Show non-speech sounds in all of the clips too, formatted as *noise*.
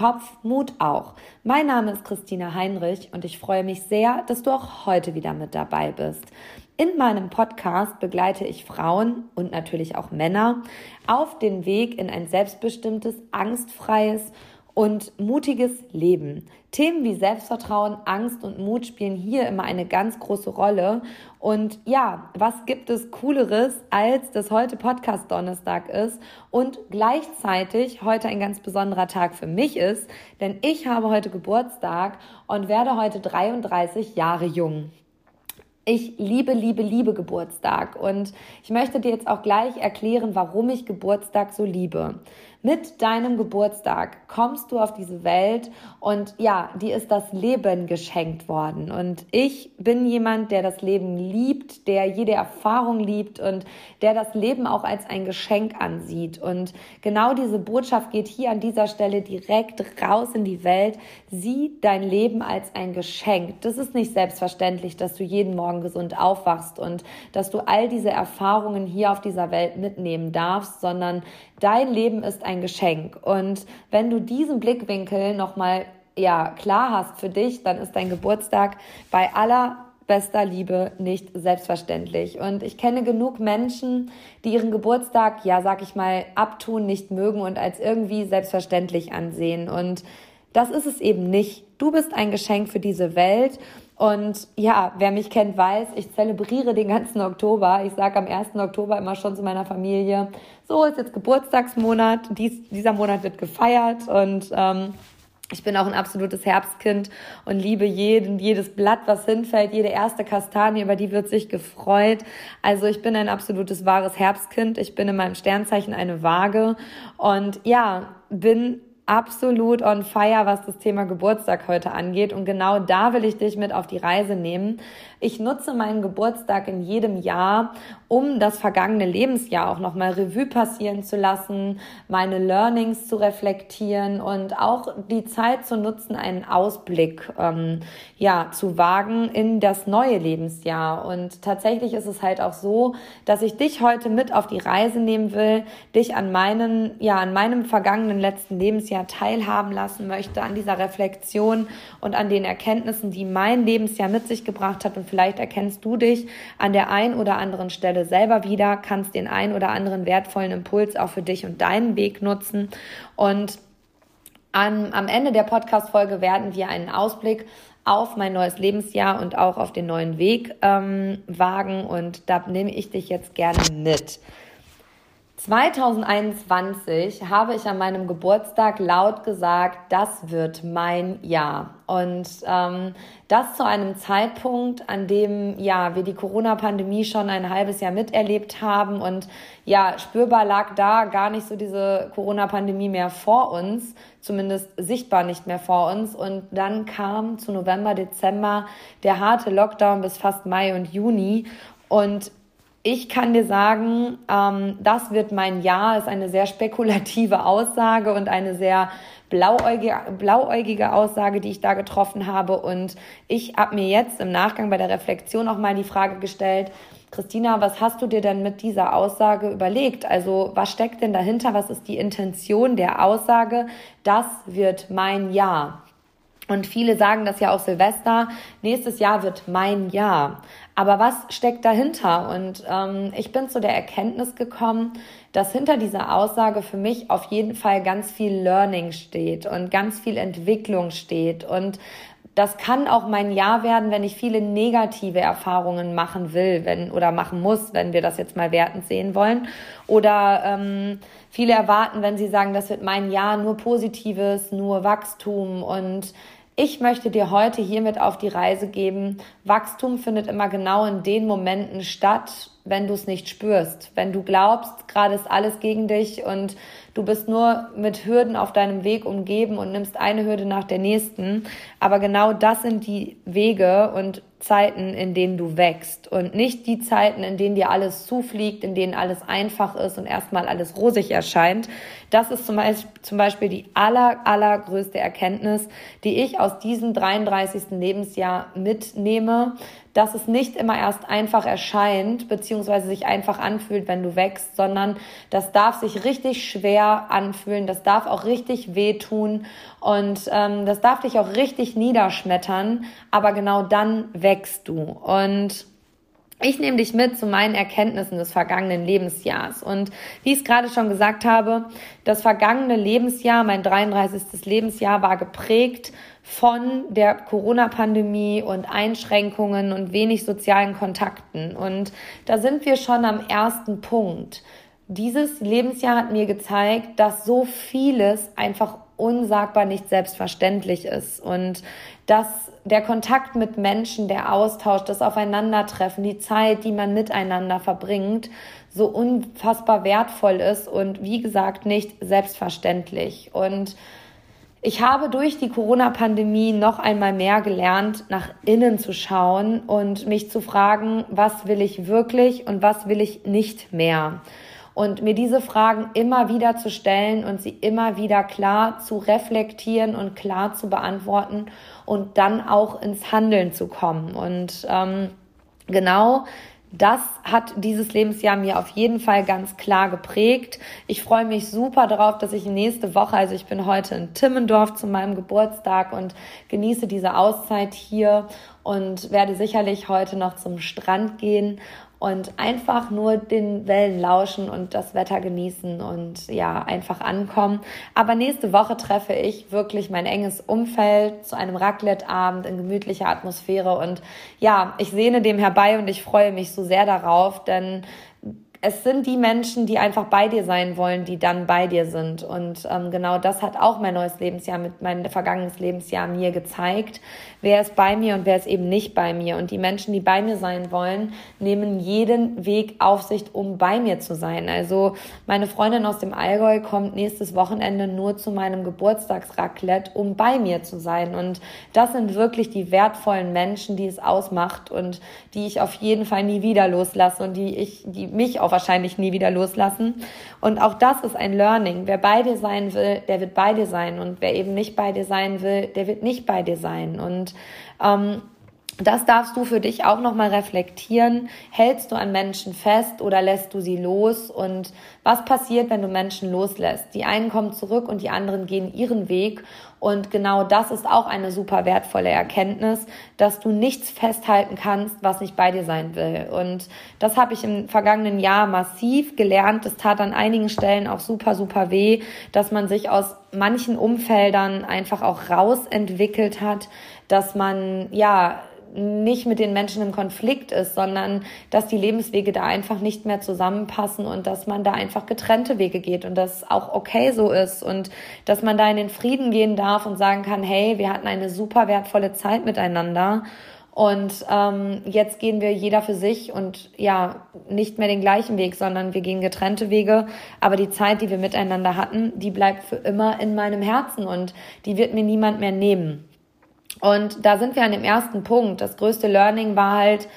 Kopf, Mut auch. Mein Name ist Christina Heinrich und ich freue mich sehr, dass du auch heute wieder mit dabei bist. In meinem Podcast begleite ich Frauen und natürlich auch Männer auf den Weg in ein selbstbestimmtes, angstfreies und mutiges Leben. Themen wie Selbstvertrauen, Angst und Mut spielen hier immer eine ganz große Rolle. Und ja, was gibt es Cooleres, als dass heute Podcast Donnerstag ist und gleichzeitig heute ein ganz besonderer Tag für mich ist, denn ich habe heute Geburtstag und werde heute 33 Jahre jung. Ich liebe, liebe, liebe Geburtstag und ich möchte dir jetzt auch gleich erklären, warum ich Geburtstag so liebe. Mit deinem Geburtstag kommst du auf diese Welt und ja, dir ist das Leben geschenkt worden. Und ich bin jemand, der das Leben liebt, der jede Erfahrung liebt und der das Leben auch als ein Geschenk ansieht. Und genau diese Botschaft geht hier an dieser Stelle direkt raus in die Welt. Sieh dein Leben als ein Geschenk. Das ist nicht selbstverständlich, dass du jeden Morgen gesund aufwachst und dass du all diese Erfahrungen hier auf dieser Welt mitnehmen darfst, sondern dein Leben ist ein Geschenk. Und wenn du diesen Blickwinkel nochmal ja, klar hast für dich, dann ist dein Geburtstag bei aller bester Liebe nicht selbstverständlich. Und ich kenne genug Menschen, die ihren Geburtstag, ja, sag ich mal, abtun, nicht mögen und als irgendwie selbstverständlich ansehen. Und das ist es eben nicht. Du bist ein Geschenk für diese Welt und ja, wer mich kennt, weiß, ich zelebriere den ganzen Oktober. Ich sage am 1. Oktober immer schon zu meiner Familie, so ist jetzt Geburtstagsmonat, dies, dieser Monat wird gefeiert und ähm, ich bin auch ein absolutes Herbstkind und liebe jeden, jedes Blatt, was hinfällt, jede erste Kastanie, über die wird sich gefreut. Also ich bin ein absolutes wahres Herbstkind. Ich bin in meinem Sternzeichen eine Waage und ja, bin absolut on fire, was das Thema Geburtstag heute angeht. Und genau da will ich dich mit auf die Reise nehmen. Ich nutze meinen Geburtstag in jedem Jahr, um das vergangene Lebensjahr auch nochmal Revue passieren zu lassen, meine Learnings zu reflektieren und auch die Zeit zu nutzen, einen Ausblick ähm, ja, zu wagen in das neue Lebensjahr. Und tatsächlich ist es halt auch so, dass ich dich heute mit auf die Reise nehmen will, dich an meinen, ja, an meinem vergangenen letzten Lebensjahr teilhaben lassen möchte, an dieser Reflexion und an den Erkenntnissen, die mein Lebensjahr mit sich gebracht hat. Und vielleicht erkennst du dich an der einen oder anderen Stelle selber wieder, kannst den einen oder anderen wertvollen Impuls auch für dich und deinen Weg nutzen. Und am, am Ende der Podcast-Folge werden wir einen Ausblick auf mein neues Lebensjahr und auch auf den neuen Weg ähm, wagen. Und da nehme ich dich jetzt gerne mit. 2021 habe ich an meinem Geburtstag laut gesagt, das wird mein Jahr. Und ähm, das zu einem Zeitpunkt, an dem ja wir die Corona-Pandemie schon ein halbes Jahr miterlebt haben und ja spürbar lag da gar nicht so diese Corona-Pandemie mehr vor uns, zumindest sichtbar nicht mehr vor uns. Und dann kam zu November, Dezember der harte Lockdown bis fast Mai und Juni. Und ich kann dir sagen, ähm, das wird mein Jahr, ist eine sehr spekulative Aussage und eine sehr blauäugige, blauäugige Aussage, die ich da getroffen habe. Und ich habe mir jetzt im Nachgang bei der Reflexion auch mal die Frage gestellt, Christina, was hast du dir denn mit dieser Aussage überlegt? Also was steckt denn dahinter? Was ist die Intention der Aussage? Das wird mein Jahr. Und viele sagen das ja auch Silvester, nächstes Jahr wird mein Jahr. Aber was steckt dahinter? Und ähm, ich bin zu der Erkenntnis gekommen, dass hinter dieser Aussage für mich auf jeden Fall ganz viel Learning steht und ganz viel Entwicklung steht. Und das kann auch mein Jahr werden, wenn ich viele negative Erfahrungen machen will, wenn oder machen muss, wenn wir das jetzt mal wertend sehen wollen. Oder ähm, viele erwarten, wenn sie sagen, das wird mein Jahr nur Positives, nur Wachstum und ich möchte dir heute hiermit auf die Reise geben, Wachstum findet immer genau in den Momenten statt, wenn du es nicht spürst, wenn du glaubst, gerade ist alles gegen dich und du bist nur mit Hürden auf deinem Weg umgeben und nimmst eine Hürde nach der nächsten. Aber genau das sind die Wege und Zeiten, in denen du wächst und nicht die Zeiten, in denen dir alles zufliegt, in denen alles einfach ist und erstmal alles rosig erscheint. Das ist zum Beispiel, die aller, allergrößte Erkenntnis, die ich aus diesem 33. Lebensjahr mitnehme, dass es nicht immer erst einfach erscheint, beziehungsweise sich einfach anfühlt, wenn du wächst, sondern das darf sich richtig schwer anfühlen, das darf auch richtig wehtun und ähm, das darf dich auch richtig niederschmettern, aber genau dann wächst du. Und ich nehme dich mit zu meinen Erkenntnissen des vergangenen Lebensjahrs. Und wie ich es gerade schon gesagt habe, das vergangene Lebensjahr, mein 33. Lebensjahr, war geprägt von der Corona-Pandemie und Einschränkungen und wenig sozialen Kontakten. Und da sind wir schon am ersten Punkt. Dieses Lebensjahr hat mir gezeigt, dass so vieles einfach unsagbar nicht selbstverständlich ist und dass der Kontakt mit Menschen, der Austausch, das Aufeinandertreffen, die Zeit, die man miteinander verbringt, so unfassbar wertvoll ist und wie gesagt nicht selbstverständlich. Und ich habe durch die Corona-Pandemie noch einmal mehr gelernt, nach innen zu schauen und mich zu fragen, was will ich wirklich und was will ich nicht mehr und mir diese Fragen immer wieder zu stellen und sie immer wieder klar zu reflektieren und klar zu beantworten und dann auch ins Handeln zu kommen. Und ähm, genau das hat dieses Lebensjahr mir auf jeden Fall ganz klar geprägt. Ich freue mich super darauf, dass ich nächste Woche, also ich bin heute in Timmendorf zu meinem Geburtstag und genieße diese Auszeit hier und werde sicherlich heute noch zum Strand gehen und einfach nur den Wellen lauschen und das Wetter genießen und ja, einfach ankommen. Aber nächste Woche treffe ich wirklich mein enges Umfeld zu einem Raclette-Abend in gemütlicher Atmosphäre und ja, ich sehne dem herbei und ich freue mich so sehr darauf, denn es sind die Menschen, die einfach bei dir sein wollen, die dann bei dir sind. Und ähm, genau das hat auch mein neues Lebensjahr mit mein vergangenes Lebensjahr mir gezeigt. Wer ist bei mir und wer ist eben nicht bei mir. Und die Menschen, die bei mir sein wollen, nehmen jeden Weg auf sich, um bei mir zu sein. Also meine Freundin aus dem Allgäu kommt nächstes Wochenende nur zu meinem Geburtstagsraclette, um bei mir zu sein. Und das sind wirklich die wertvollen Menschen, die es ausmacht und die ich auf jeden Fall nie wieder loslasse und die ich, die mich auf auch wahrscheinlich nie wieder loslassen. Und auch das ist ein Learning. Wer bei dir sein will, der wird bei dir sein. Und wer eben nicht bei dir sein will, der wird nicht bei dir sein. Und ähm, das darfst du für dich auch nochmal reflektieren. Hältst du an Menschen fest oder lässt du sie los? Und was passiert, wenn du Menschen loslässt? Die einen kommen zurück und die anderen gehen ihren Weg. Und genau das ist auch eine super wertvolle Erkenntnis, dass du nichts festhalten kannst, was nicht bei dir sein will. Und das habe ich im vergangenen Jahr massiv gelernt. Das tat an einigen Stellen auch super, super weh, dass man sich aus manchen Umfeldern einfach auch rausentwickelt hat, dass man, ja, nicht mit den Menschen im Konflikt ist, sondern dass die Lebenswege da einfach nicht mehr zusammenpassen und dass man da einfach getrennte Wege geht und das auch okay so ist und dass man da in den Frieden gehen darf und sagen kann, hey, wir hatten eine super wertvolle Zeit miteinander und ähm, jetzt gehen wir jeder für sich und ja, nicht mehr den gleichen Weg, sondern wir gehen getrennte Wege. Aber die Zeit, die wir miteinander hatten, die bleibt für immer in meinem Herzen und die wird mir niemand mehr nehmen. Und da sind wir an dem ersten Punkt. Das größte Learning war halt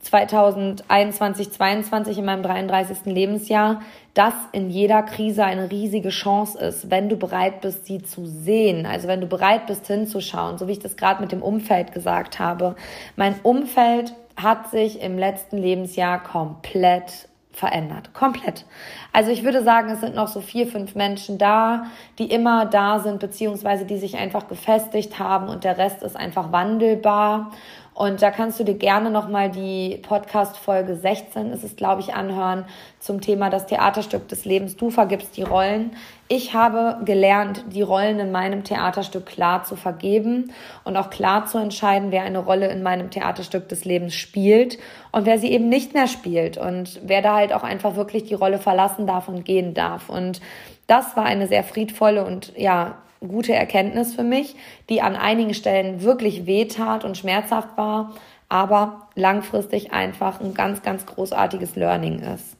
2021, 2022 in meinem 33. Lebensjahr, dass in jeder Krise eine riesige Chance ist, wenn du bereit bist, sie zu sehen. Also wenn du bereit bist, hinzuschauen, so wie ich das gerade mit dem Umfeld gesagt habe. Mein Umfeld hat sich im letzten Lebensjahr komplett verändert. Komplett. Also ich würde sagen, es sind noch so vier, fünf Menschen da, die immer da sind, beziehungsweise die sich einfach gefestigt haben und der Rest ist einfach wandelbar. Und da kannst du dir gerne nochmal die Podcast-Folge 16, ist es, glaube ich, anhören zum Thema das Theaterstück des Lebens. Du vergibst die Rollen. Ich habe gelernt, die Rollen in meinem Theaterstück klar zu vergeben und auch klar zu entscheiden, wer eine Rolle in meinem Theaterstück des Lebens spielt und wer sie eben nicht mehr spielt und wer da halt auch einfach wirklich die Rolle verlassen darf und gehen darf. Und das war eine sehr friedvolle und ja, gute Erkenntnis für mich, die an einigen Stellen wirklich wehtat und schmerzhaft war, aber langfristig einfach ein ganz, ganz großartiges Learning ist.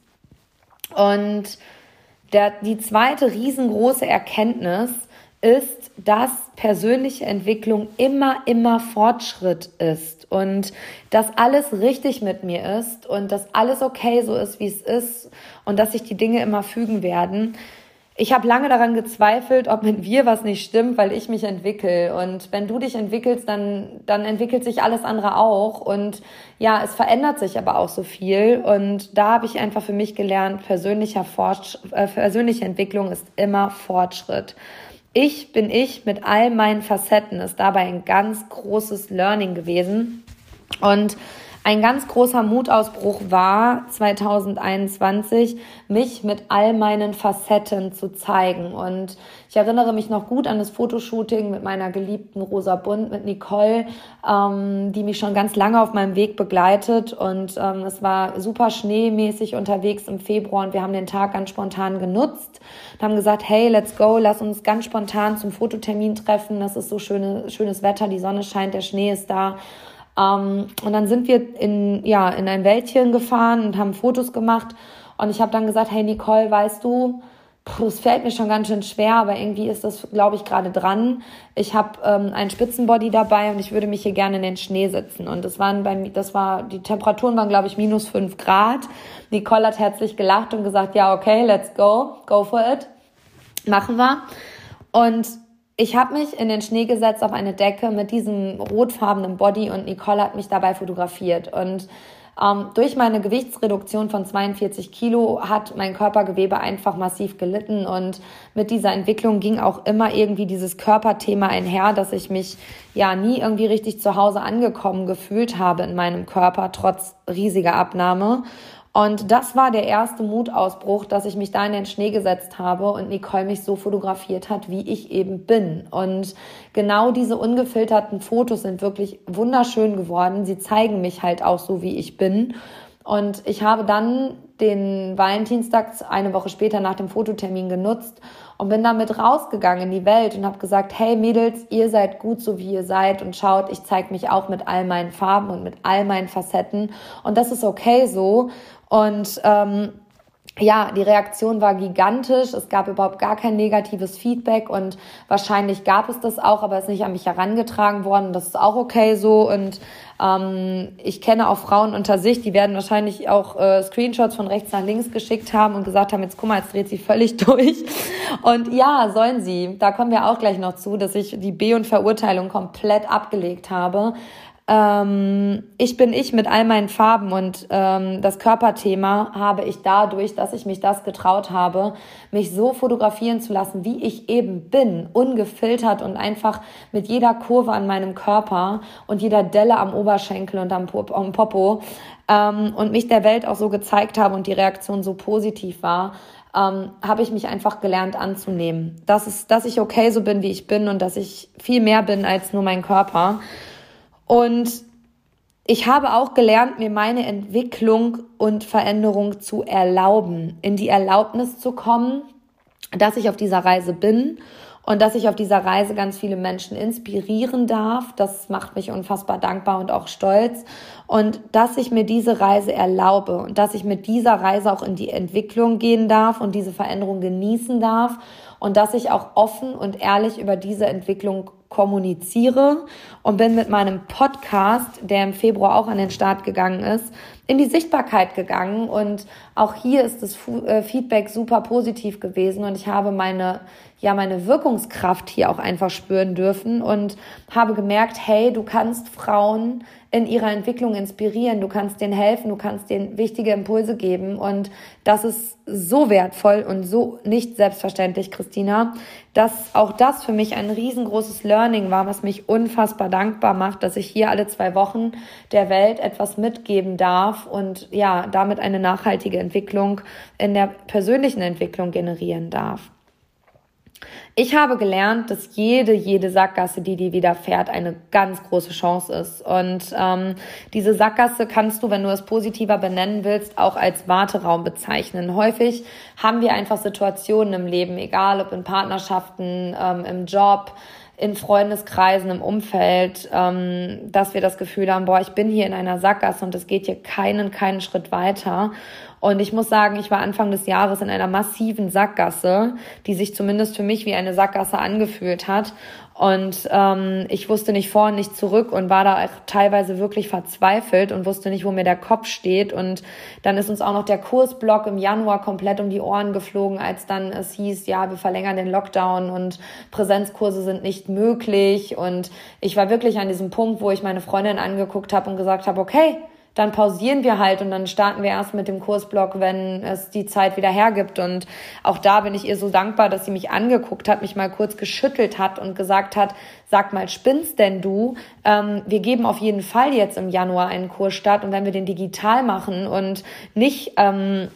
Und der, die zweite riesengroße Erkenntnis ist, dass persönliche Entwicklung immer, immer Fortschritt ist und dass alles richtig mit mir ist und dass alles okay so ist, wie es ist und dass sich die Dinge immer fügen werden ich habe lange daran gezweifelt, ob mit wir was nicht stimmt, weil ich mich entwickle. Und wenn du dich entwickelst, dann, dann entwickelt sich alles andere auch. Und ja, es verändert sich aber auch so viel. Und da habe ich einfach für mich gelernt, persönlicher Fortsch äh, persönliche Entwicklung ist immer Fortschritt. Ich bin ich mit all meinen Facetten ist dabei ein ganz großes Learning gewesen. Und ein ganz großer Mutausbruch war 2021, mich mit all meinen Facetten zu zeigen. Und ich erinnere mich noch gut an das Fotoshooting mit meiner geliebten Rosa Bund, mit Nicole, ähm, die mich schon ganz lange auf meinem Weg begleitet. Und ähm, es war super schneemäßig unterwegs im Februar und wir haben den Tag ganz spontan genutzt und haben gesagt, hey, let's go, lass uns ganz spontan zum Fototermin treffen. Das ist so schöne, schönes Wetter, die Sonne scheint, der Schnee ist da. Ähm, und dann sind wir in, ja, in ein Wäldchen gefahren und haben Fotos gemacht. Und ich habe dann gesagt, hey Nicole, weißt du, es fällt mir schon ganz schön schwer, aber irgendwie ist das, glaube ich, gerade dran. Ich habe ähm, einen Spitzenbody dabei und ich würde mich hier gerne in den Schnee sitzen. Und das waren bei das war, die Temperaturen waren, glaube ich, minus fünf Grad. Nicole hat herzlich gelacht und gesagt, ja, okay, let's go, go for it. Machen wir. Und ich habe mich in den Schnee gesetzt auf eine Decke mit diesem rotfarbenen Body und Nicole hat mich dabei fotografiert. Und ähm, durch meine Gewichtsreduktion von 42 Kilo hat mein Körpergewebe einfach massiv gelitten und mit dieser Entwicklung ging auch immer irgendwie dieses Körperthema einher, dass ich mich ja nie irgendwie richtig zu Hause angekommen gefühlt habe in meinem Körper, trotz riesiger Abnahme. Und das war der erste Mutausbruch, dass ich mich da in den Schnee gesetzt habe und Nicole mich so fotografiert hat, wie ich eben bin. Und genau diese ungefilterten Fotos sind wirklich wunderschön geworden. Sie zeigen mich halt auch so, wie ich bin. Und ich habe dann den Valentinstag eine Woche später nach dem Fototermin genutzt und bin damit rausgegangen in die Welt und habe gesagt, hey Mädels, ihr seid gut so wie ihr seid und schaut, ich zeige mich auch mit all meinen Farben und mit all meinen Facetten und das ist okay so und ähm, ja, die Reaktion war gigantisch. Es gab überhaupt gar kein negatives Feedback und wahrscheinlich gab es das auch, aber es ist nicht an mich herangetragen worden. Das ist auch okay so. Und ähm, ich kenne auch Frauen unter sich, die werden wahrscheinlich auch äh, Screenshots von rechts nach links geschickt haben und gesagt haben, jetzt guck mal, jetzt dreht sie völlig *laughs* durch. Und ja, sollen sie. Da kommen wir auch gleich noch zu, dass ich die B- und Verurteilung komplett abgelegt habe ähm, ich bin ich mit all meinen Farben und ähm, das Körperthema habe ich dadurch, dass ich mich das getraut habe, mich so fotografieren zu lassen, wie ich eben bin, ungefiltert und einfach mit jeder Kurve an meinem Körper und jeder Delle am Oberschenkel und am, Pop am Popo ähm, und mich der Welt auch so gezeigt habe und die Reaktion so positiv war, ähm, habe ich mich einfach gelernt anzunehmen. Das ist, dass ich okay so bin, wie ich bin und dass ich viel mehr bin als nur mein Körper. Und ich habe auch gelernt, mir meine Entwicklung und Veränderung zu erlauben, in die Erlaubnis zu kommen, dass ich auf dieser Reise bin und dass ich auf dieser Reise ganz viele Menschen inspirieren darf. Das macht mich unfassbar dankbar und auch stolz. Und dass ich mir diese Reise erlaube und dass ich mit dieser Reise auch in die Entwicklung gehen darf und diese Veränderung genießen darf und dass ich auch offen und ehrlich über diese Entwicklung kommuniziere und bin mit meinem Podcast, der im Februar auch an den Start gegangen ist, in die Sichtbarkeit gegangen und auch hier ist das äh, Feedback super positiv gewesen und ich habe meine ja meine Wirkungskraft hier auch einfach spüren dürfen und habe gemerkt, hey, du kannst Frauen in ihrer Entwicklung inspirieren, du kannst denen helfen, du kannst denen wichtige Impulse geben und das ist so wertvoll und so nicht selbstverständlich, Christina, dass auch das für mich ein riesengroßes Learning war, was mich unfassbar dankbar macht, dass ich hier alle zwei Wochen der Welt etwas mitgeben darf und ja, damit eine nachhaltige Entwicklung in der persönlichen Entwicklung generieren darf. Ich habe gelernt, dass jede, jede Sackgasse, die dir widerfährt, eine ganz große Chance ist. Und ähm, diese Sackgasse kannst du, wenn du es positiver benennen willst, auch als Warteraum bezeichnen. Häufig haben wir einfach Situationen im Leben, egal ob in Partnerschaften, ähm, im Job, in Freundeskreisen, im Umfeld, ähm, dass wir das Gefühl haben, boah, ich bin hier in einer Sackgasse und es geht hier keinen, keinen Schritt weiter. Und ich muss sagen, ich war Anfang des Jahres in einer massiven Sackgasse, die sich zumindest für mich wie eine Sackgasse angefühlt hat. Und ähm, ich wusste nicht vor und nicht zurück und war da teilweise wirklich verzweifelt und wusste nicht, wo mir der Kopf steht. Und dann ist uns auch noch der Kursblock im Januar komplett um die Ohren geflogen, als dann es hieß, ja, wir verlängern den Lockdown und Präsenzkurse sind nicht möglich. Und ich war wirklich an diesem Punkt, wo ich meine Freundin angeguckt habe und gesagt habe, okay, dann pausieren wir halt und dann starten wir erst mit dem Kursblock, wenn es die Zeit wieder hergibt. Und auch da bin ich ihr so dankbar, dass sie mich angeguckt hat, mich mal kurz geschüttelt hat und gesagt hat, sag mal, spinnst denn du? Ähm, wir geben auf jeden Fall jetzt im Januar einen Kurs start und wenn wir den digital machen und nicht ähm,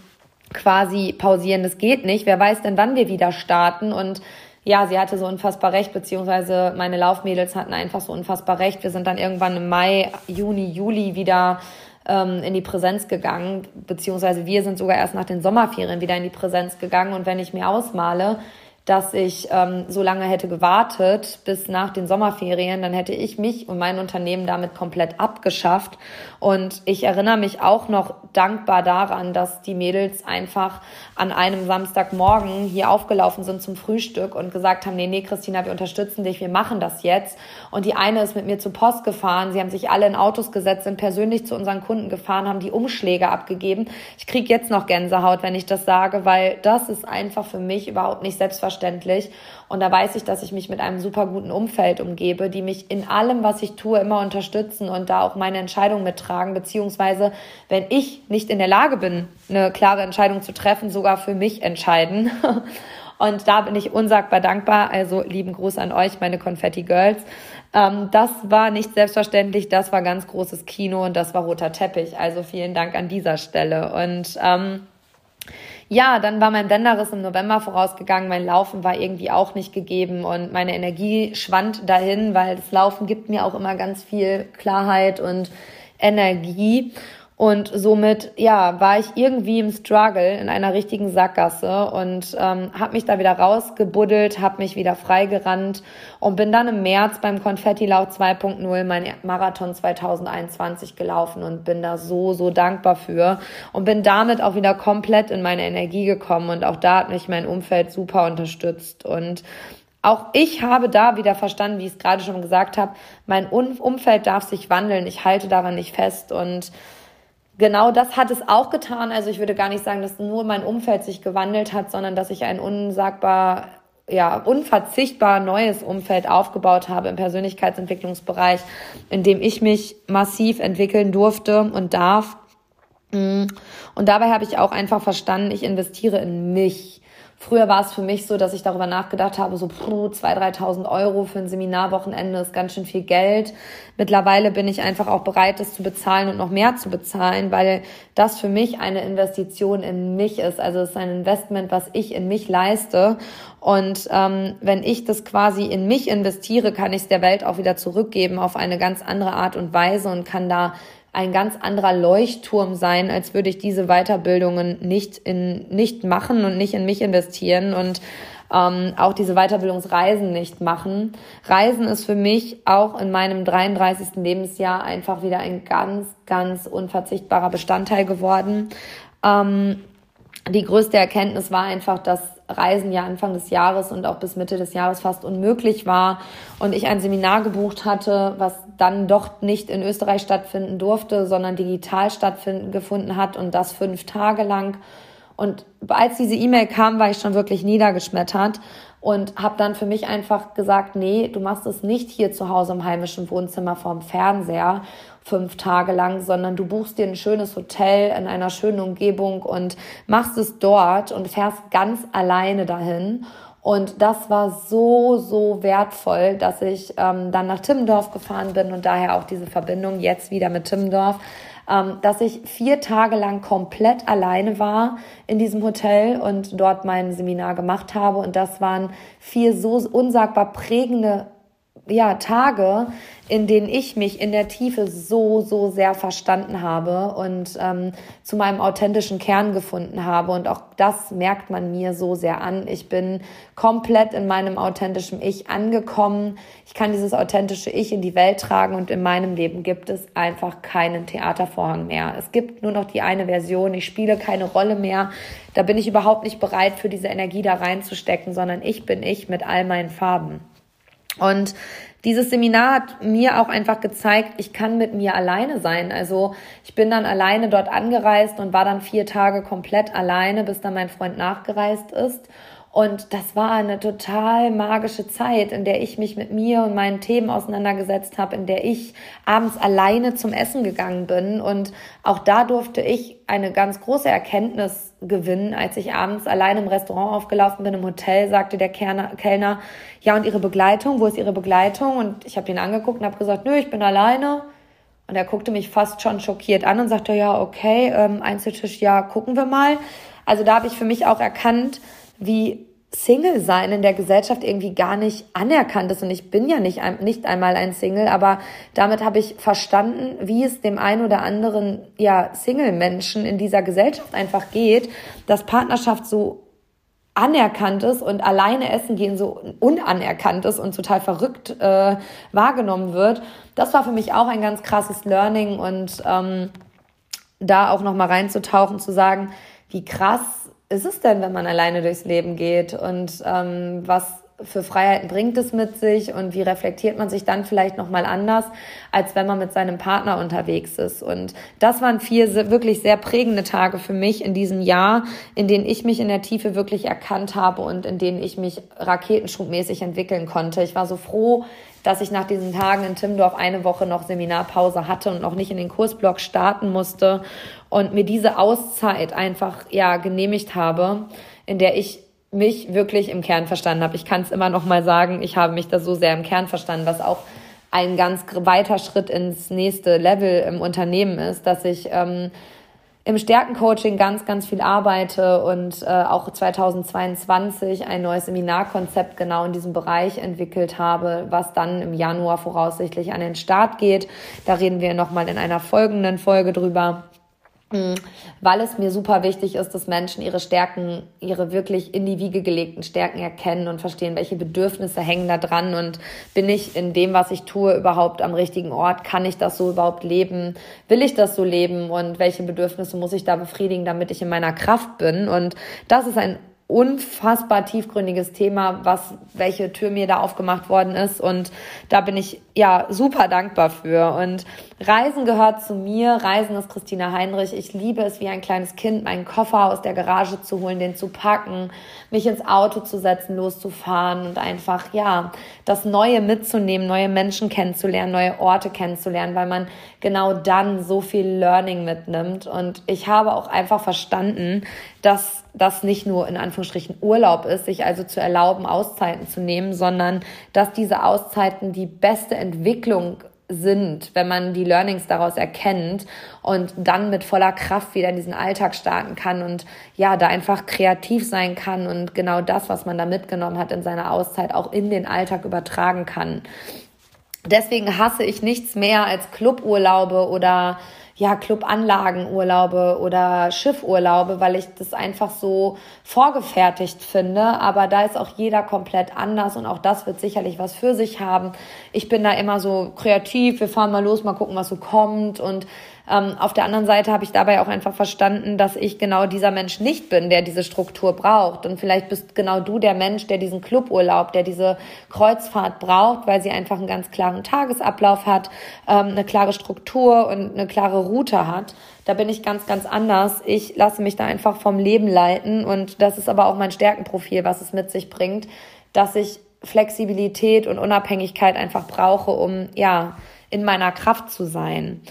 quasi pausieren, das geht nicht. Wer weiß denn, wann wir wieder starten und ja, sie hatte so unfassbar recht, beziehungsweise meine Laufmädels hatten einfach so unfassbar recht. Wir sind dann irgendwann im Mai, Juni, Juli wieder ähm, in die Präsenz gegangen, beziehungsweise wir sind sogar erst nach den Sommerferien wieder in die Präsenz gegangen. Und wenn ich mir ausmale, dass ich ähm, so lange hätte gewartet bis nach den Sommerferien, dann hätte ich mich und mein Unternehmen damit komplett abgeschafft. Und ich erinnere mich auch noch dankbar daran, dass die Mädels einfach an einem Samstagmorgen hier aufgelaufen sind zum Frühstück und gesagt haben, nee, nee, Christina, wir unterstützen dich, wir machen das jetzt. Und die eine ist mit mir zur Post gefahren, sie haben sich alle in Autos gesetzt, sind persönlich zu unseren Kunden gefahren, haben die Umschläge abgegeben. Ich kriege jetzt noch Gänsehaut, wenn ich das sage, weil das ist einfach für mich überhaupt nicht selbstverständlich selbstverständlich. Und da weiß ich, dass ich mich mit einem super guten Umfeld umgebe, die mich in allem, was ich tue, immer unterstützen und da auch meine Entscheidung mittragen, beziehungsweise wenn ich nicht in der Lage bin, eine klare Entscheidung zu treffen, sogar für mich entscheiden. *laughs* Und da bin ich unsagbar dankbar. Also lieben Gruß an euch, meine Confetti Girls. Ähm, das war nicht selbstverständlich, das war ganz großes Kino und das war roter Teppich. Also vielen Dank an dieser Stelle. Und ähm, ja, dann war mein Bänderriss im November vorausgegangen, mein Laufen war irgendwie auch nicht gegeben und meine Energie schwand dahin, weil das Laufen gibt mir auch immer ganz viel Klarheit und Energie. Und somit, ja, war ich irgendwie im Struggle in einer richtigen Sackgasse und ähm, habe mich da wieder rausgebuddelt, habe mich wieder freigerannt und bin dann im März beim Konfettilauf 2.0 mein Marathon 2021 gelaufen und bin da so, so dankbar für und bin damit auch wieder komplett in meine Energie gekommen und auch da hat mich mein Umfeld super unterstützt. Und auch ich habe da wieder verstanden, wie ich es gerade schon gesagt habe, mein Umfeld darf sich wandeln, ich halte daran nicht fest und genau das hat es auch getan. Also ich würde gar nicht sagen, dass nur mein Umfeld sich gewandelt hat, sondern dass ich ein unsagbar, ja, unverzichtbar neues Umfeld aufgebaut habe im Persönlichkeitsentwicklungsbereich, in dem ich mich massiv entwickeln durfte und darf. Und dabei habe ich auch einfach verstanden, ich investiere in mich. Früher war es für mich so, dass ich darüber nachgedacht habe, so puh, 2.000, 3.000 Euro für ein Seminarwochenende ist ganz schön viel Geld. Mittlerweile bin ich einfach auch bereit, das zu bezahlen und noch mehr zu bezahlen, weil das für mich eine Investition in mich ist. Also es ist ein Investment, was ich in mich leiste. Und ähm, wenn ich das quasi in mich investiere, kann ich es der Welt auch wieder zurückgeben auf eine ganz andere Art und Weise und kann da ein ganz anderer Leuchtturm sein, als würde ich diese Weiterbildungen nicht in nicht machen und nicht in mich investieren und ähm, auch diese Weiterbildungsreisen nicht machen. Reisen ist für mich auch in meinem 33. Lebensjahr einfach wieder ein ganz, ganz unverzichtbarer Bestandteil geworden. Ähm, die größte Erkenntnis war einfach, dass Reisen ja Anfang des Jahres und auch bis Mitte des Jahres fast unmöglich war und ich ein Seminar gebucht hatte, was dann doch nicht in Österreich stattfinden durfte, sondern digital stattgefunden hat und das fünf Tage lang. Und als diese E-Mail kam, war ich schon wirklich niedergeschmettert und habe dann für mich einfach gesagt, nee, du machst es nicht hier zu Hause im heimischen Wohnzimmer vorm Fernseher fünf Tage lang, sondern du buchst dir ein schönes Hotel in einer schönen Umgebung und machst es dort und fährst ganz alleine dahin. Und das war so, so wertvoll, dass ich ähm, dann nach Timmendorf gefahren bin und daher auch diese Verbindung jetzt wieder mit Timmendorf, ähm, dass ich vier Tage lang komplett alleine war in diesem Hotel und dort mein Seminar gemacht habe. Und das waren vier so unsagbar prägende ja, Tage, in denen ich mich in der Tiefe so, so sehr verstanden habe und ähm, zu meinem authentischen Kern gefunden habe. Und auch das merkt man mir so sehr an. Ich bin komplett in meinem authentischen Ich angekommen. Ich kann dieses authentische Ich in die Welt tragen und in meinem Leben gibt es einfach keinen Theatervorhang mehr. Es gibt nur noch die eine Version. Ich spiele keine Rolle mehr. Da bin ich überhaupt nicht bereit, für diese Energie da reinzustecken, sondern ich bin ich mit all meinen Farben. Und dieses Seminar hat mir auch einfach gezeigt, ich kann mit mir alleine sein. Also ich bin dann alleine dort angereist und war dann vier Tage komplett alleine, bis dann mein Freund nachgereist ist. Und das war eine total magische Zeit, in der ich mich mit mir und meinen Themen auseinandergesetzt habe, in der ich abends alleine zum Essen gegangen bin. Und auch da durfte ich eine ganz große Erkenntnis gewinnen. Als ich abends alleine im Restaurant aufgelaufen bin, im Hotel, sagte der Kellner, ja, und Ihre Begleitung, wo ist Ihre Begleitung? Und ich habe ihn angeguckt und habe gesagt, nö, ich bin alleine. Und er guckte mich fast schon schockiert an und sagte, ja, okay, ähm, Einzeltisch, ja, gucken wir mal. Also da habe ich für mich auch erkannt, wie Single sein in der Gesellschaft irgendwie gar nicht anerkannt ist. Und ich bin ja nicht, nicht einmal ein Single, aber damit habe ich verstanden, wie es dem einen oder anderen ja, Single-Menschen in dieser Gesellschaft einfach geht, dass Partnerschaft so anerkannt ist und alleine essen gehen so unanerkannt ist und total verrückt äh, wahrgenommen wird. Das war für mich auch ein ganz krasses Learning und ähm, da auch noch mal reinzutauchen, zu sagen, wie krass ist es denn, wenn man alleine durchs Leben geht? Und ähm, was für Freiheiten bringt es mit sich und wie reflektiert man sich dann vielleicht noch mal anders, als wenn man mit seinem Partner unterwegs ist. Und das waren vier wirklich sehr prägende Tage für mich in diesem Jahr, in denen ich mich in der Tiefe wirklich erkannt habe und in denen ich mich raketenschubmäßig entwickeln konnte. Ich war so froh, dass ich nach diesen Tagen in Timdorf eine Woche noch Seminarpause hatte und noch nicht in den Kursblock starten musste und mir diese Auszeit einfach ja genehmigt habe, in der ich mich wirklich im Kern verstanden habe. Ich kann es immer noch mal sagen, ich habe mich da so sehr im Kern verstanden, was auch ein ganz weiter Schritt ins nächste Level im Unternehmen ist, dass ich ähm, im Stärkencoaching ganz, ganz viel arbeite und äh, auch 2022 ein neues Seminarkonzept genau in diesem Bereich entwickelt habe, was dann im Januar voraussichtlich an den Start geht. Da reden wir nochmal in einer folgenden Folge drüber. Weil es mir super wichtig ist, dass Menschen ihre Stärken, ihre wirklich in die Wiege gelegten Stärken erkennen und verstehen, welche Bedürfnisse hängen da dran und bin ich in dem, was ich tue, überhaupt am richtigen Ort? Kann ich das so überhaupt leben? Will ich das so leben? Und welche Bedürfnisse muss ich da befriedigen, damit ich in meiner Kraft bin? Und das ist ein unfassbar tiefgründiges Thema, was, welche Tür mir da aufgemacht worden ist. Und da bin ich ja super dankbar für. Und Reisen gehört zu mir. Reisen ist Christina Heinrich. Ich liebe es wie ein kleines Kind, meinen Koffer aus der Garage zu holen, den zu packen, mich ins Auto zu setzen, loszufahren und einfach, ja, das Neue mitzunehmen, neue Menschen kennenzulernen, neue Orte kennenzulernen, weil man genau dann so viel Learning mitnimmt. Und ich habe auch einfach verstanden, dass das nicht nur in Anführungsstrichen Urlaub ist, sich also zu erlauben, Auszeiten zu nehmen, sondern dass diese Auszeiten die beste Entwicklung sind, wenn man die Learnings daraus erkennt und dann mit voller Kraft wieder in diesen Alltag starten kann und ja, da einfach kreativ sein kann und genau das, was man da mitgenommen hat in seiner Auszeit, auch in den Alltag übertragen kann. Deswegen hasse ich nichts mehr als Cluburlaube oder ja, Clubanlagenurlaube oder Schiffurlaube, weil ich das einfach so vorgefertigt finde. Aber da ist auch jeder komplett anders und auch das wird sicherlich was für sich haben. Ich bin da immer so kreativ, wir fahren mal los, mal gucken, was so kommt und ähm, auf der anderen Seite habe ich dabei auch einfach verstanden, dass ich genau dieser Mensch nicht bin, der diese Struktur braucht. Und vielleicht bist genau du der Mensch, der diesen Cluburlaub, der diese Kreuzfahrt braucht, weil sie einfach einen ganz klaren Tagesablauf hat, ähm, eine klare Struktur und eine klare Route hat. Da bin ich ganz, ganz anders. Ich lasse mich da einfach vom Leben leiten und das ist aber auch mein Stärkenprofil, was es mit sich bringt, dass ich Flexibilität und Unabhängigkeit einfach brauche, um ja in meiner Kraft zu sein.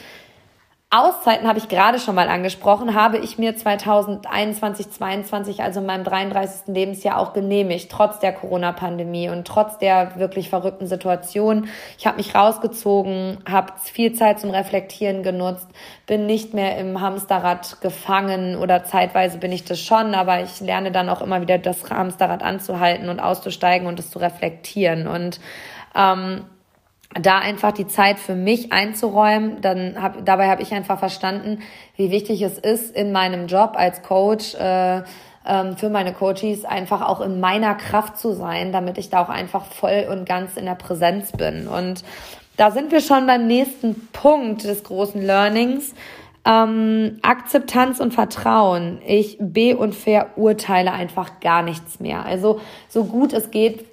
Auszeiten habe ich gerade schon mal angesprochen, habe ich mir 2021, 22, also in meinem 33. Lebensjahr auch genehmigt, trotz der Corona-Pandemie und trotz der wirklich verrückten Situation. Ich habe mich rausgezogen, habe viel Zeit zum Reflektieren genutzt, bin nicht mehr im Hamsterrad gefangen oder zeitweise bin ich das schon, aber ich lerne dann auch immer wieder das Hamsterrad anzuhalten und auszusteigen und es zu reflektieren und ähm, da einfach die Zeit für mich einzuräumen. Dann hab, dabei habe ich einfach verstanden, wie wichtig es ist, in meinem Job als Coach äh, ähm, für meine Coaches einfach auch in meiner Kraft zu sein, damit ich da auch einfach voll und ganz in der Präsenz bin. Und da sind wir schon beim nächsten Punkt des großen Learnings. Ähm, Akzeptanz und Vertrauen. Ich be- und verurteile einfach gar nichts mehr. Also so gut es geht,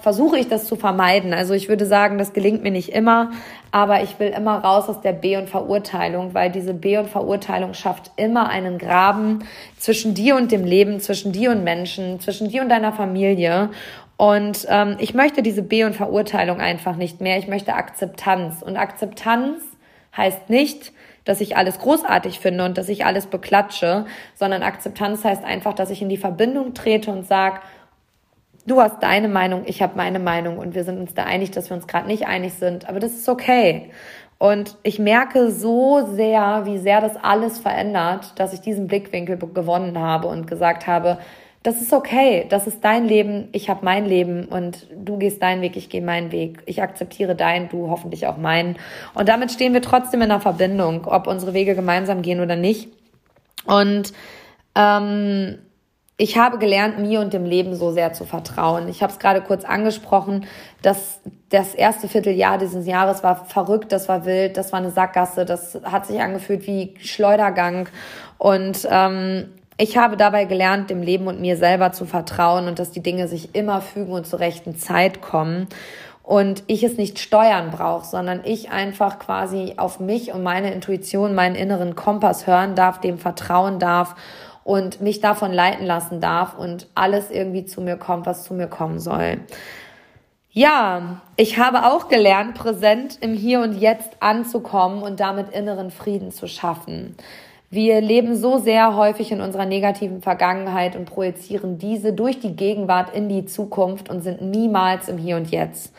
versuche ich das zu vermeiden. Also ich würde sagen, das gelingt mir nicht immer, aber ich will immer raus aus der B- und Verurteilung, weil diese B- und Verurteilung schafft immer einen Graben zwischen dir und dem Leben, zwischen dir und Menschen, zwischen dir und deiner Familie. Und ähm, ich möchte diese B- und Verurteilung einfach nicht mehr. Ich möchte Akzeptanz. Und Akzeptanz heißt nicht, dass ich alles großartig finde und dass ich alles beklatsche, sondern Akzeptanz heißt einfach, dass ich in die Verbindung trete und sage, du hast deine Meinung, ich habe meine Meinung und wir sind uns da einig, dass wir uns gerade nicht einig sind, aber das ist okay. Und ich merke so sehr, wie sehr das alles verändert, dass ich diesen Blickwinkel gewonnen habe und gesagt habe, das ist okay, das ist dein Leben, ich habe mein Leben und du gehst deinen Weg, ich gehe meinen Weg. Ich akzeptiere deinen, du hoffentlich auch meinen. Und damit stehen wir trotzdem in einer Verbindung, ob unsere Wege gemeinsam gehen oder nicht. Und ähm, ich habe gelernt, mir und dem Leben so sehr zu vertrauen. Ich habe es gerade kurz angesprochen, dass das erste Vierteljahr dieses Jahres war verrückt, das war wild, das war eine Sackgasse, das hat sich angefühlt wie Schleudergang. Und ähm, ich habe dabei gelernt, dem Leben und mir selber zu vertrauen und dass die Dinge sich immer fügen und zur rechten Zeit kommen und ich es nicht steuern brauche, sondern ich einfach quasi auf mich und meine Intuition, meinen inneren Kompass hören darf, dem vertrauen darf und mich davon leiten lassen darf und alles irgendwie zu mir kommt, was zu mir kommen soll. Ja, ich habe auch gelernt, präsent im Hier und Jetzt anzukommen und damit inneren Frieden zu schaffen. Wir leben so sehr häufig in unserer negativen Vergangenheit und projizieren diese durch die Gegenwart in die Zukunft und sind niemals im Hier und Jetzt.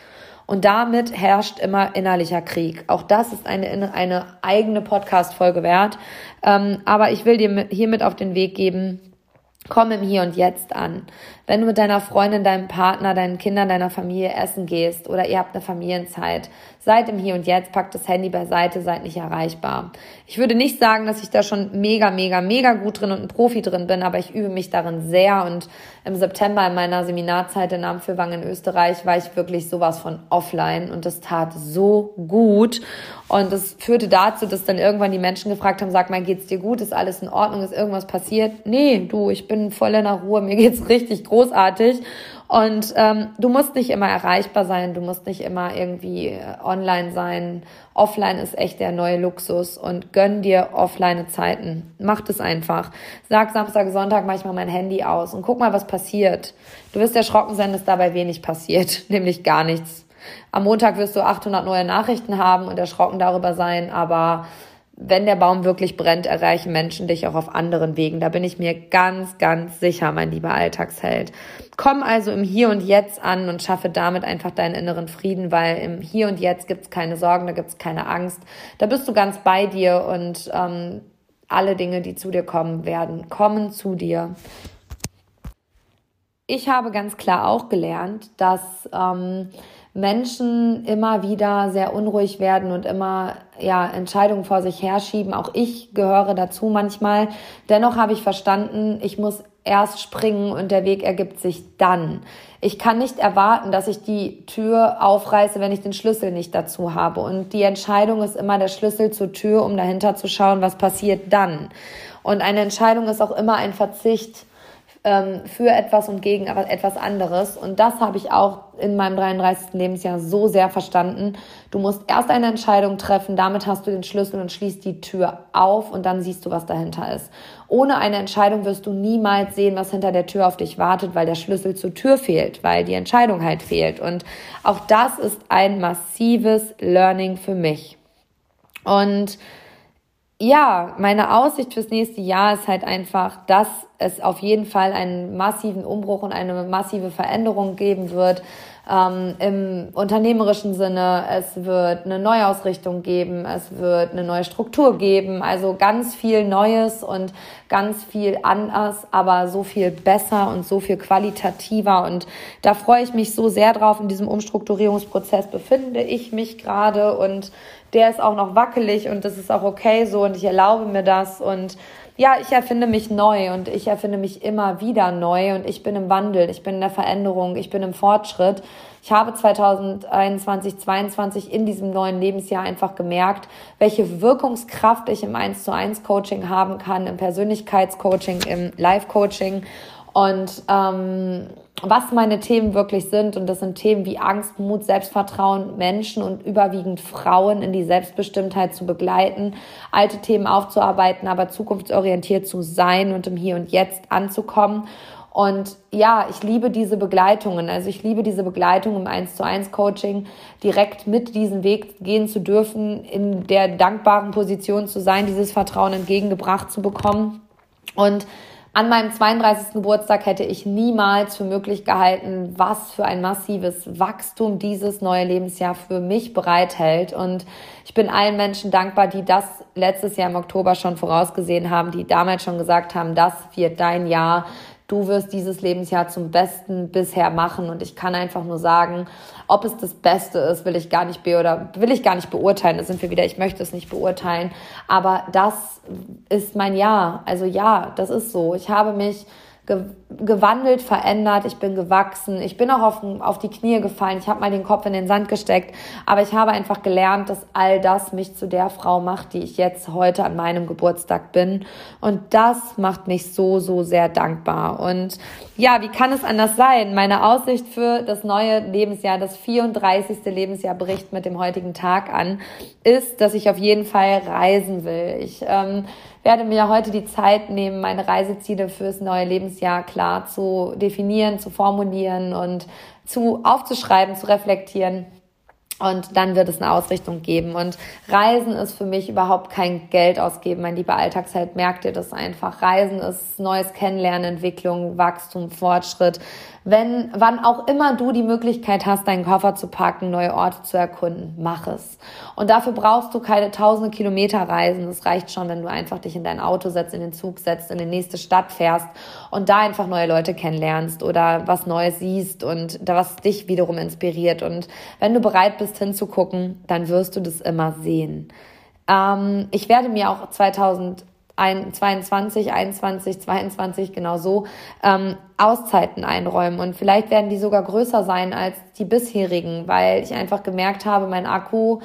Und damit herrscht immer innerlicher Krieg. Auch das ist eine, eine eigene Podcast-Folge wert. Ähm, aber ich will dir hiermit auf den Weg geben, komm im Hier und Jetzt an. Wenn du mit deiner Freundin, deinem Partner, deinen Kindern, deiner Familie essen gehst oder ihr habt eine Familienzeit, seid im Hier und Jetzt, packt das Handy beiseite, seid nicht erreichbar. Ich würde nicht sagen, dass ich da schon mega, mega, mega gut drin und ein Profi drin bin, aber ich übe mich darin sehr und im September in meiner Seminarzeit in Ampfewang in Österreich war ich wirklich sowas von offline und das tat so gut und das führte dazu, dass dann irgendwann die Menschen gefragt haben, sag mal, geht's dir gut? Ist alles in Ordnung? Ist irgendwas passiert? Nee, du, ich bin voll in der Ruhe, mir geht's richtig großartig und ähm, du musst nicht immer erreichbar sein, du musst nicht immer irgendwie äh, online sein. Offline ist echt der neue Luxus und gönn dir offline Zeiten. Mach das einfach. Sag Samstag, Sonntag manchmal mein Handy aus und guck mal, was passiert. Du wirst erschrocken sein, dass dabei wenig passiert, *laughs* nämlich gar nichts. Am Montag wirst du 800 neue Nachrichten haben und erschrocken darüber sein, aber wenn der Baum wirklich brennt, erreichen Menschen dich auch auf anderen Wegen. Da bin ich mir ganz, ganz sicher, mein lieber Alltagsheld. Komm also im Hier und Jetzt an und schaffe damit einfach deinen inneren Frieden, weil im Hier und Jetzt gibt's keine Sorgen, da gibt's keine Angst. Da bist du ganz bei dir und ähm, alle Dinge, die zu dir kommen werden, kommen zu dir. Ich habe ganz klar auch gelernt, dass ähm, Menschen immer wieder sehr unruhig werden und immer ja Entscheidungen vor sich herschieben. Auch ich gehöre dazu manchmal. Dennoch habe ich verstanden, ich muss erst springen und der Weg ergibt sich dann. Ich kann nicht erwarten, dass ich die Tür aufreiße, wenn ich den Schlüssel nicht dazu habe. Und die Entscheidung ist immer der Schlüssel zur Tür, um dahinter zu schauen, was passiert dann. Und eine Entscheidung ist auch immer ein Verzicht ähm, für etwas und gegen etwas anderes. Und das habe ich auch in meinem 33. Lebensjahr so sehr verstanden. Du musst erst eine Entscheidung treffen, damit hast du den Schlüssel und schließt die Tür auf und dann siehst du, was dahinter ist. Ohne eine Entscheidung wirst du niemals sehen, was hinter der Tür auf dich wartet, weil der Schlüssel zur Tür fehlt, weil die Entscheidung halt fehlt. Und auch das ist ein massives Learning für mich. Und ja, meine Aussicht fürs nächste Jahr ist halt einfach, dass es auf jeden Fall einen massiven Umbruch und eine massive Veränderung geben wird, ähm, im unternehmerischen Sinne. Es wird eine Neuausrichtung geben. Es wird eine neue Struktur geben. Also ganz viel Neues und ganz viel anders, aber so viel besser und so viel qualitativer. Und da freue ich mich so sehr drauf. In diesem Umstrukturierungsprozess befinde ich mich gerade und der ist auch noch wackelig und das ist auch okay so und ich erlaube mir das und ja, ich erfinde mich neu und ich erfinde mich immer wieder neu und ich bin im Wandel, ich bin in der Veränderung, ich bin im Fortschritt. Ich habe 2021, 2022 in diesem neuen Lebensjahr einfach gemerkt, welche Wirkungskraft ich im 1 zu 1 Coaching haben kann, im Persönlichkeitscoaching, im Live-Coaching und ähm, was meine Themen wirklich sind. Und das sind Themen wie Angst, Mut, Selbstvertrauen, Menschen und überwiegend Frauen in die Selbstbestimmtheit zu begleiten, alte Themen aufzuarbeiten, aber zukunftsorientiert zu sein und im Hier und Jetzt anzukommen. Und ja, ich liebe diese Begleitungen. Also ich liebe diese Begleitung im 1 zu 1 Coaching, direkt mit diesen Weg gehen zu dürfen, in der dankbaren Position zu sein, dieses Vertrauen entgegengebracht zu bekommen. Und an meinem 32. Geburtstag hätte ich niemals für möglich gehalten, was für ein massives Wachstum dieses neue Lebensjahr für mich bereithält. Und ich bin allen Menschen dankbar, die das letztes Jahr im Oktober schon vorausgesehen haben, die damals schon gesagt haben, das wird dein Jahr du wirst dieses Lebensjahr zum Besten bisher machen. Und ich kann einfach nur sagen, ob es das Beste ist, will ich gar nicht be oder will ich gar nicht beurteilen. Da sind wir wieder, ich möchte es nicht beurteilen. Aber das ist mein Jahr. Also ja, das ist so. Ich habe mich gewandelt, verändert, ich bin gewachsen, ich bin auch auf, auf die Knie gefallen, ich habe mal den Kopf in den Sand gesteckt, aber ich habe einfach gelernt, dass all das mich zu der Frau macht, die ich jetzt heute an meinem Geburtstag bin und das macht mich so, so sehr dankbar und ja, wie kann es anders sein? Meine Aussicht für das neue Lebensjahr, das 34. Lebensjahr bricht mit dem heutigen Tag an, ist, dass ich auf jeden Fall reisen will. Ich ähm, werde mir heute die Zeit nehmen, meine Reiseziele fürs neue Lebensjahr klar zu definieren, zu formulieren und zu aufzuschreiben, zu reflektieren. Und dann wird es eine Ausrichtung geben. Und Reisen ist für mich überhaupt kein Geld ausgeben. Mein lieber Alltagsheld, merkt ihr das einfach. Reisen ist neues Kennenlernen, Entwicklung, Wachstum, Fortschritt wenn, wann auch immer du die Möglichkeit hast, deinen Koffer zu packen, neue Orte zu erkunden, mach es. Und dafür brauchst du keine tausende Kilometer reisen. Es reicht schon, wenn du einfach dich in dein Auto setzt, in den Zug setzt, in die nächste Stadt fährst und da einfach neue Leute kennenlernst oder was Neues siehst und da was dich wiederum inspiriert. Und wenn du bereit bist hinzugucken, dann wirst du das immer sehen. Ähm, ich werde mir auch 2000 22, 21, 22 genau so ähm, Auszeiten einräumen. Und vielleicht werden die sogar größer sein als die bisherigen, weil ich einfach gemerkt habe, mein Akku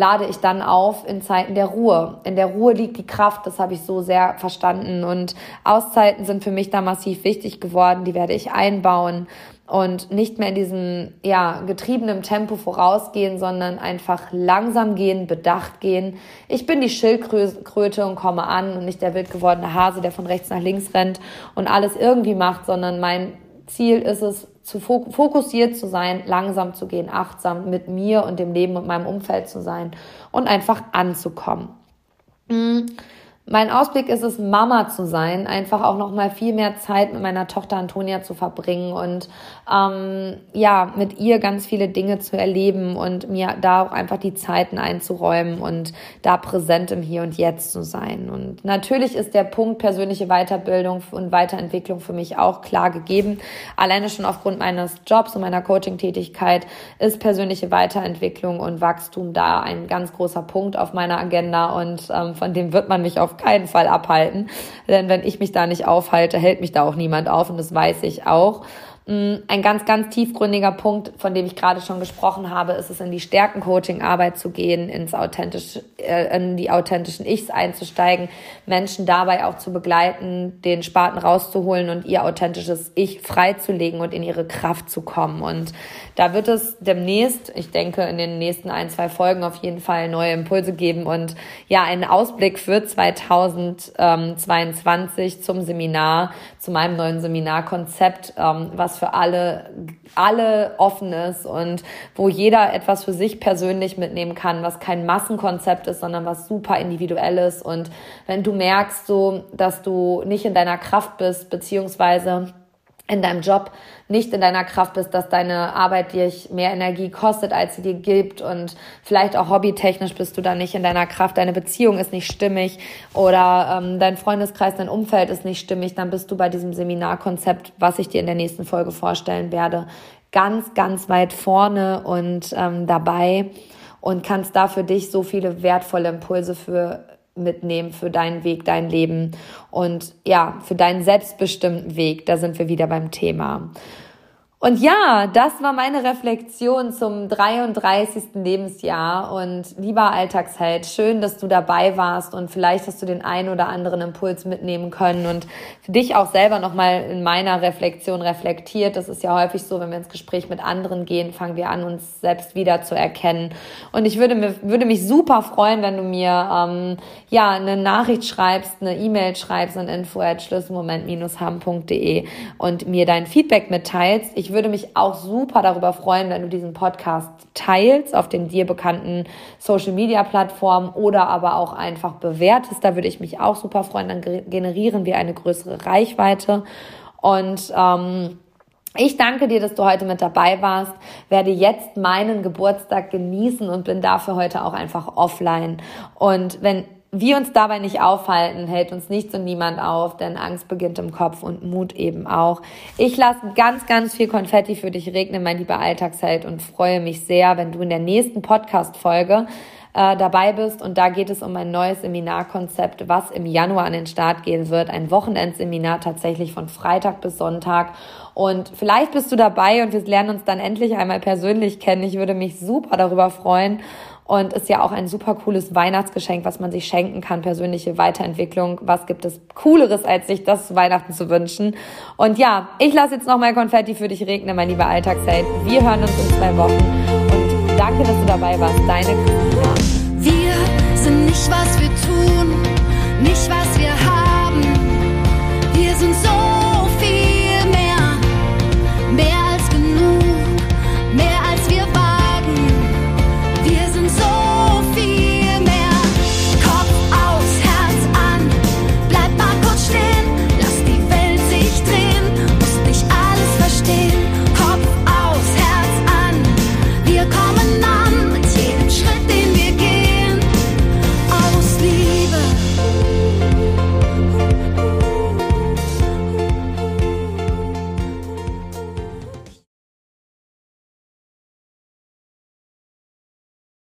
lade ich dann auf in Zeiten der Ruhe. In der Ruhe liegt die Kraft, das habe ich so sehr verstanden. Und Auszeiten sind für mich da massiv wichtig geworden, die werde ich einbauen und nicht mehr in diesem ja getriebenen Tempo vorausgehen, sondern einfach langsam gehen, bedacht gehen. Ich bin die Schildkröte und komme an und nicht der wild gewordene Hase, der von rechts nach links rennt und alles irgendwie macht, sondern mein Ziel ist es, zu fokussiert zu sein, langsam zu gehen, achtsam mit mir und dem Leben und meinem Umfeld zu sein und einfach anzukommen. Mhm. Mein Ausblick ist es, Mama zu sein, einfach auch noch mal viel mehr Zeit mit meiner Tochter Antonia zu verbringen und ähm, ja mit ihr ganz viele Dinge zu erleben und mir da auch einfach die Zeiten einzuräumen und da präsent im Hier und Jetzt zu sein. Und natürlich ist der Punkt persönliche Weiterbildung und Weiterentwicklung für mich auch klar gegeben. Alleine schon aufgrund meines Jobs und meiner Coaching-Tätigkeit ist persönliche Weiterentwicklung und Wachstum da ein ganz großer Punkt auf meiner Agenda und ähm, von dem wird man mich auf keinen Fall abhalten. Denn wenn ich mich da nicht aufhalte, hält mich da auch niemand auf und das weiß ich auch. Mm, ein ganz, ganz tiefgründiger Punkt, von dem ich gerade schon gesprochen habe, ist es, in die Stärken-Coaching-Arbeit zu gehen, ins authentisch, äh, in die authentischen Ichs einzusteigen, Menschen dabei auch zu begleiten, den Spaten rauszuholen und ihr authentisches Ich freizulegen und in ihre Kraft zu kommen. Und da wird es demnächst, ich denke in den nächsten ein, zwei Folgen auf jeden Fall neue Impulse geben und ja, einen Ausblick für 2022 zum Seminar, zu meinem neuen Seminarkonzept, ähm, was für alle, alle offen ist und wo jeder etwas für sich persönlich mitnehmen kann, was kein Massenkonzept ist, sondern was super individuelles. Und wenn du merkst so, dass du nicht in deiner Kraft bist, beziehungsweise in deinem Job nicht in deiner Kraft bist, dass deine Arbeit dir mehr Energie kostet, als sie dir gibt. Und vielleicht auch hobbytechnisch bist du da nicht in deiner Kraft, deine Beziehung ist nicht stimmig oder ähm, dein Freundeskreis, dein Umfeld ist nicht stimmig, dann bist du bei diesem Seminarkonzept, was ich dir in der nächsten Folge vorstellen werde, ganz, ganz weit vorne und ähm, dabei und kannst da für dich so viele wertvolle Impulse für mitnehmen für deinen Weg, dein Leben und ja, für deinen selbstbestimmten Weg. Da sind wir wieder beim Thema. Und ja, das war meine Reflexion zum 33. Lebensjahr und lieber Alltagsheld, schön, dass du dabei warst und vielleicht hast du den einen oder anderen Impuls mitnehmen können und für dich auch selber nochmal in meiner Reflexion reflektiert. Das ist ja häufig so, wenn wir ins Gespräch mit anderen gehen, fangen wir an, uns selbst wieder zu erkennen. Und ich würde, mir, würde mich super freuen, wenn du mir ähm, ja eine Nachricht schreibst, eine E-Mail schreibst an info@schlüsselmoment-ham.de und mir dein Feedback mitteilst. Ich ich würde mich auch super darüber freuen, wenn du diesen Podcast teilst auf den dir bekannten Social Media Plattformen oder aber auch einfach bewertest. Da würde ich mich auch super freuen. Dann generieren wir eine größere Reichweite. Und ähm, ich danke dir, dass du heute mit dabei warst, werde jetzt meinen Geburtstag genießen und bin dafür heute auch einfach offline. Und wenn wir uns dabei nicht aufhalten, hält uns nichts und niemand auf, denn Angst beginnt im Kopf und Mut eben auch. Ich lasse ganz, ganz viel Konfetti für dich regnen, mein lieber Alltagsheld, und freue mich sehr, wenn du in der nächsten Podcast-Folge äh, dabei bist. Und da geht es um ein neues Seminarkonzept, was im Januar an den Start gehen wird. Ein Wochenendseminar tatsächlich von Freitag bis Sonntag. Und vielleicht bist du dabei und wir lernen uns dann endlich einmal persönlich kennen. Ich würde mich super darüber freuen und ist ja auch ein super cooles Weihnachtsgeschenk, was man sich schenken kann, persönliche Weiterentwicklung. Was gibt es Cooleres, als sich das zu Weihnachten zu wünschen? Und ja, ich lasse jetzt nochmal Konfetti für dich regnen, mein lieber Alltagsheld. Wir hören uns in zwei Wochen und danke, dass du dabei warst. Deine Christina. Wir sind nicht, was wir tun, nicht, was wir haben. Wir sind so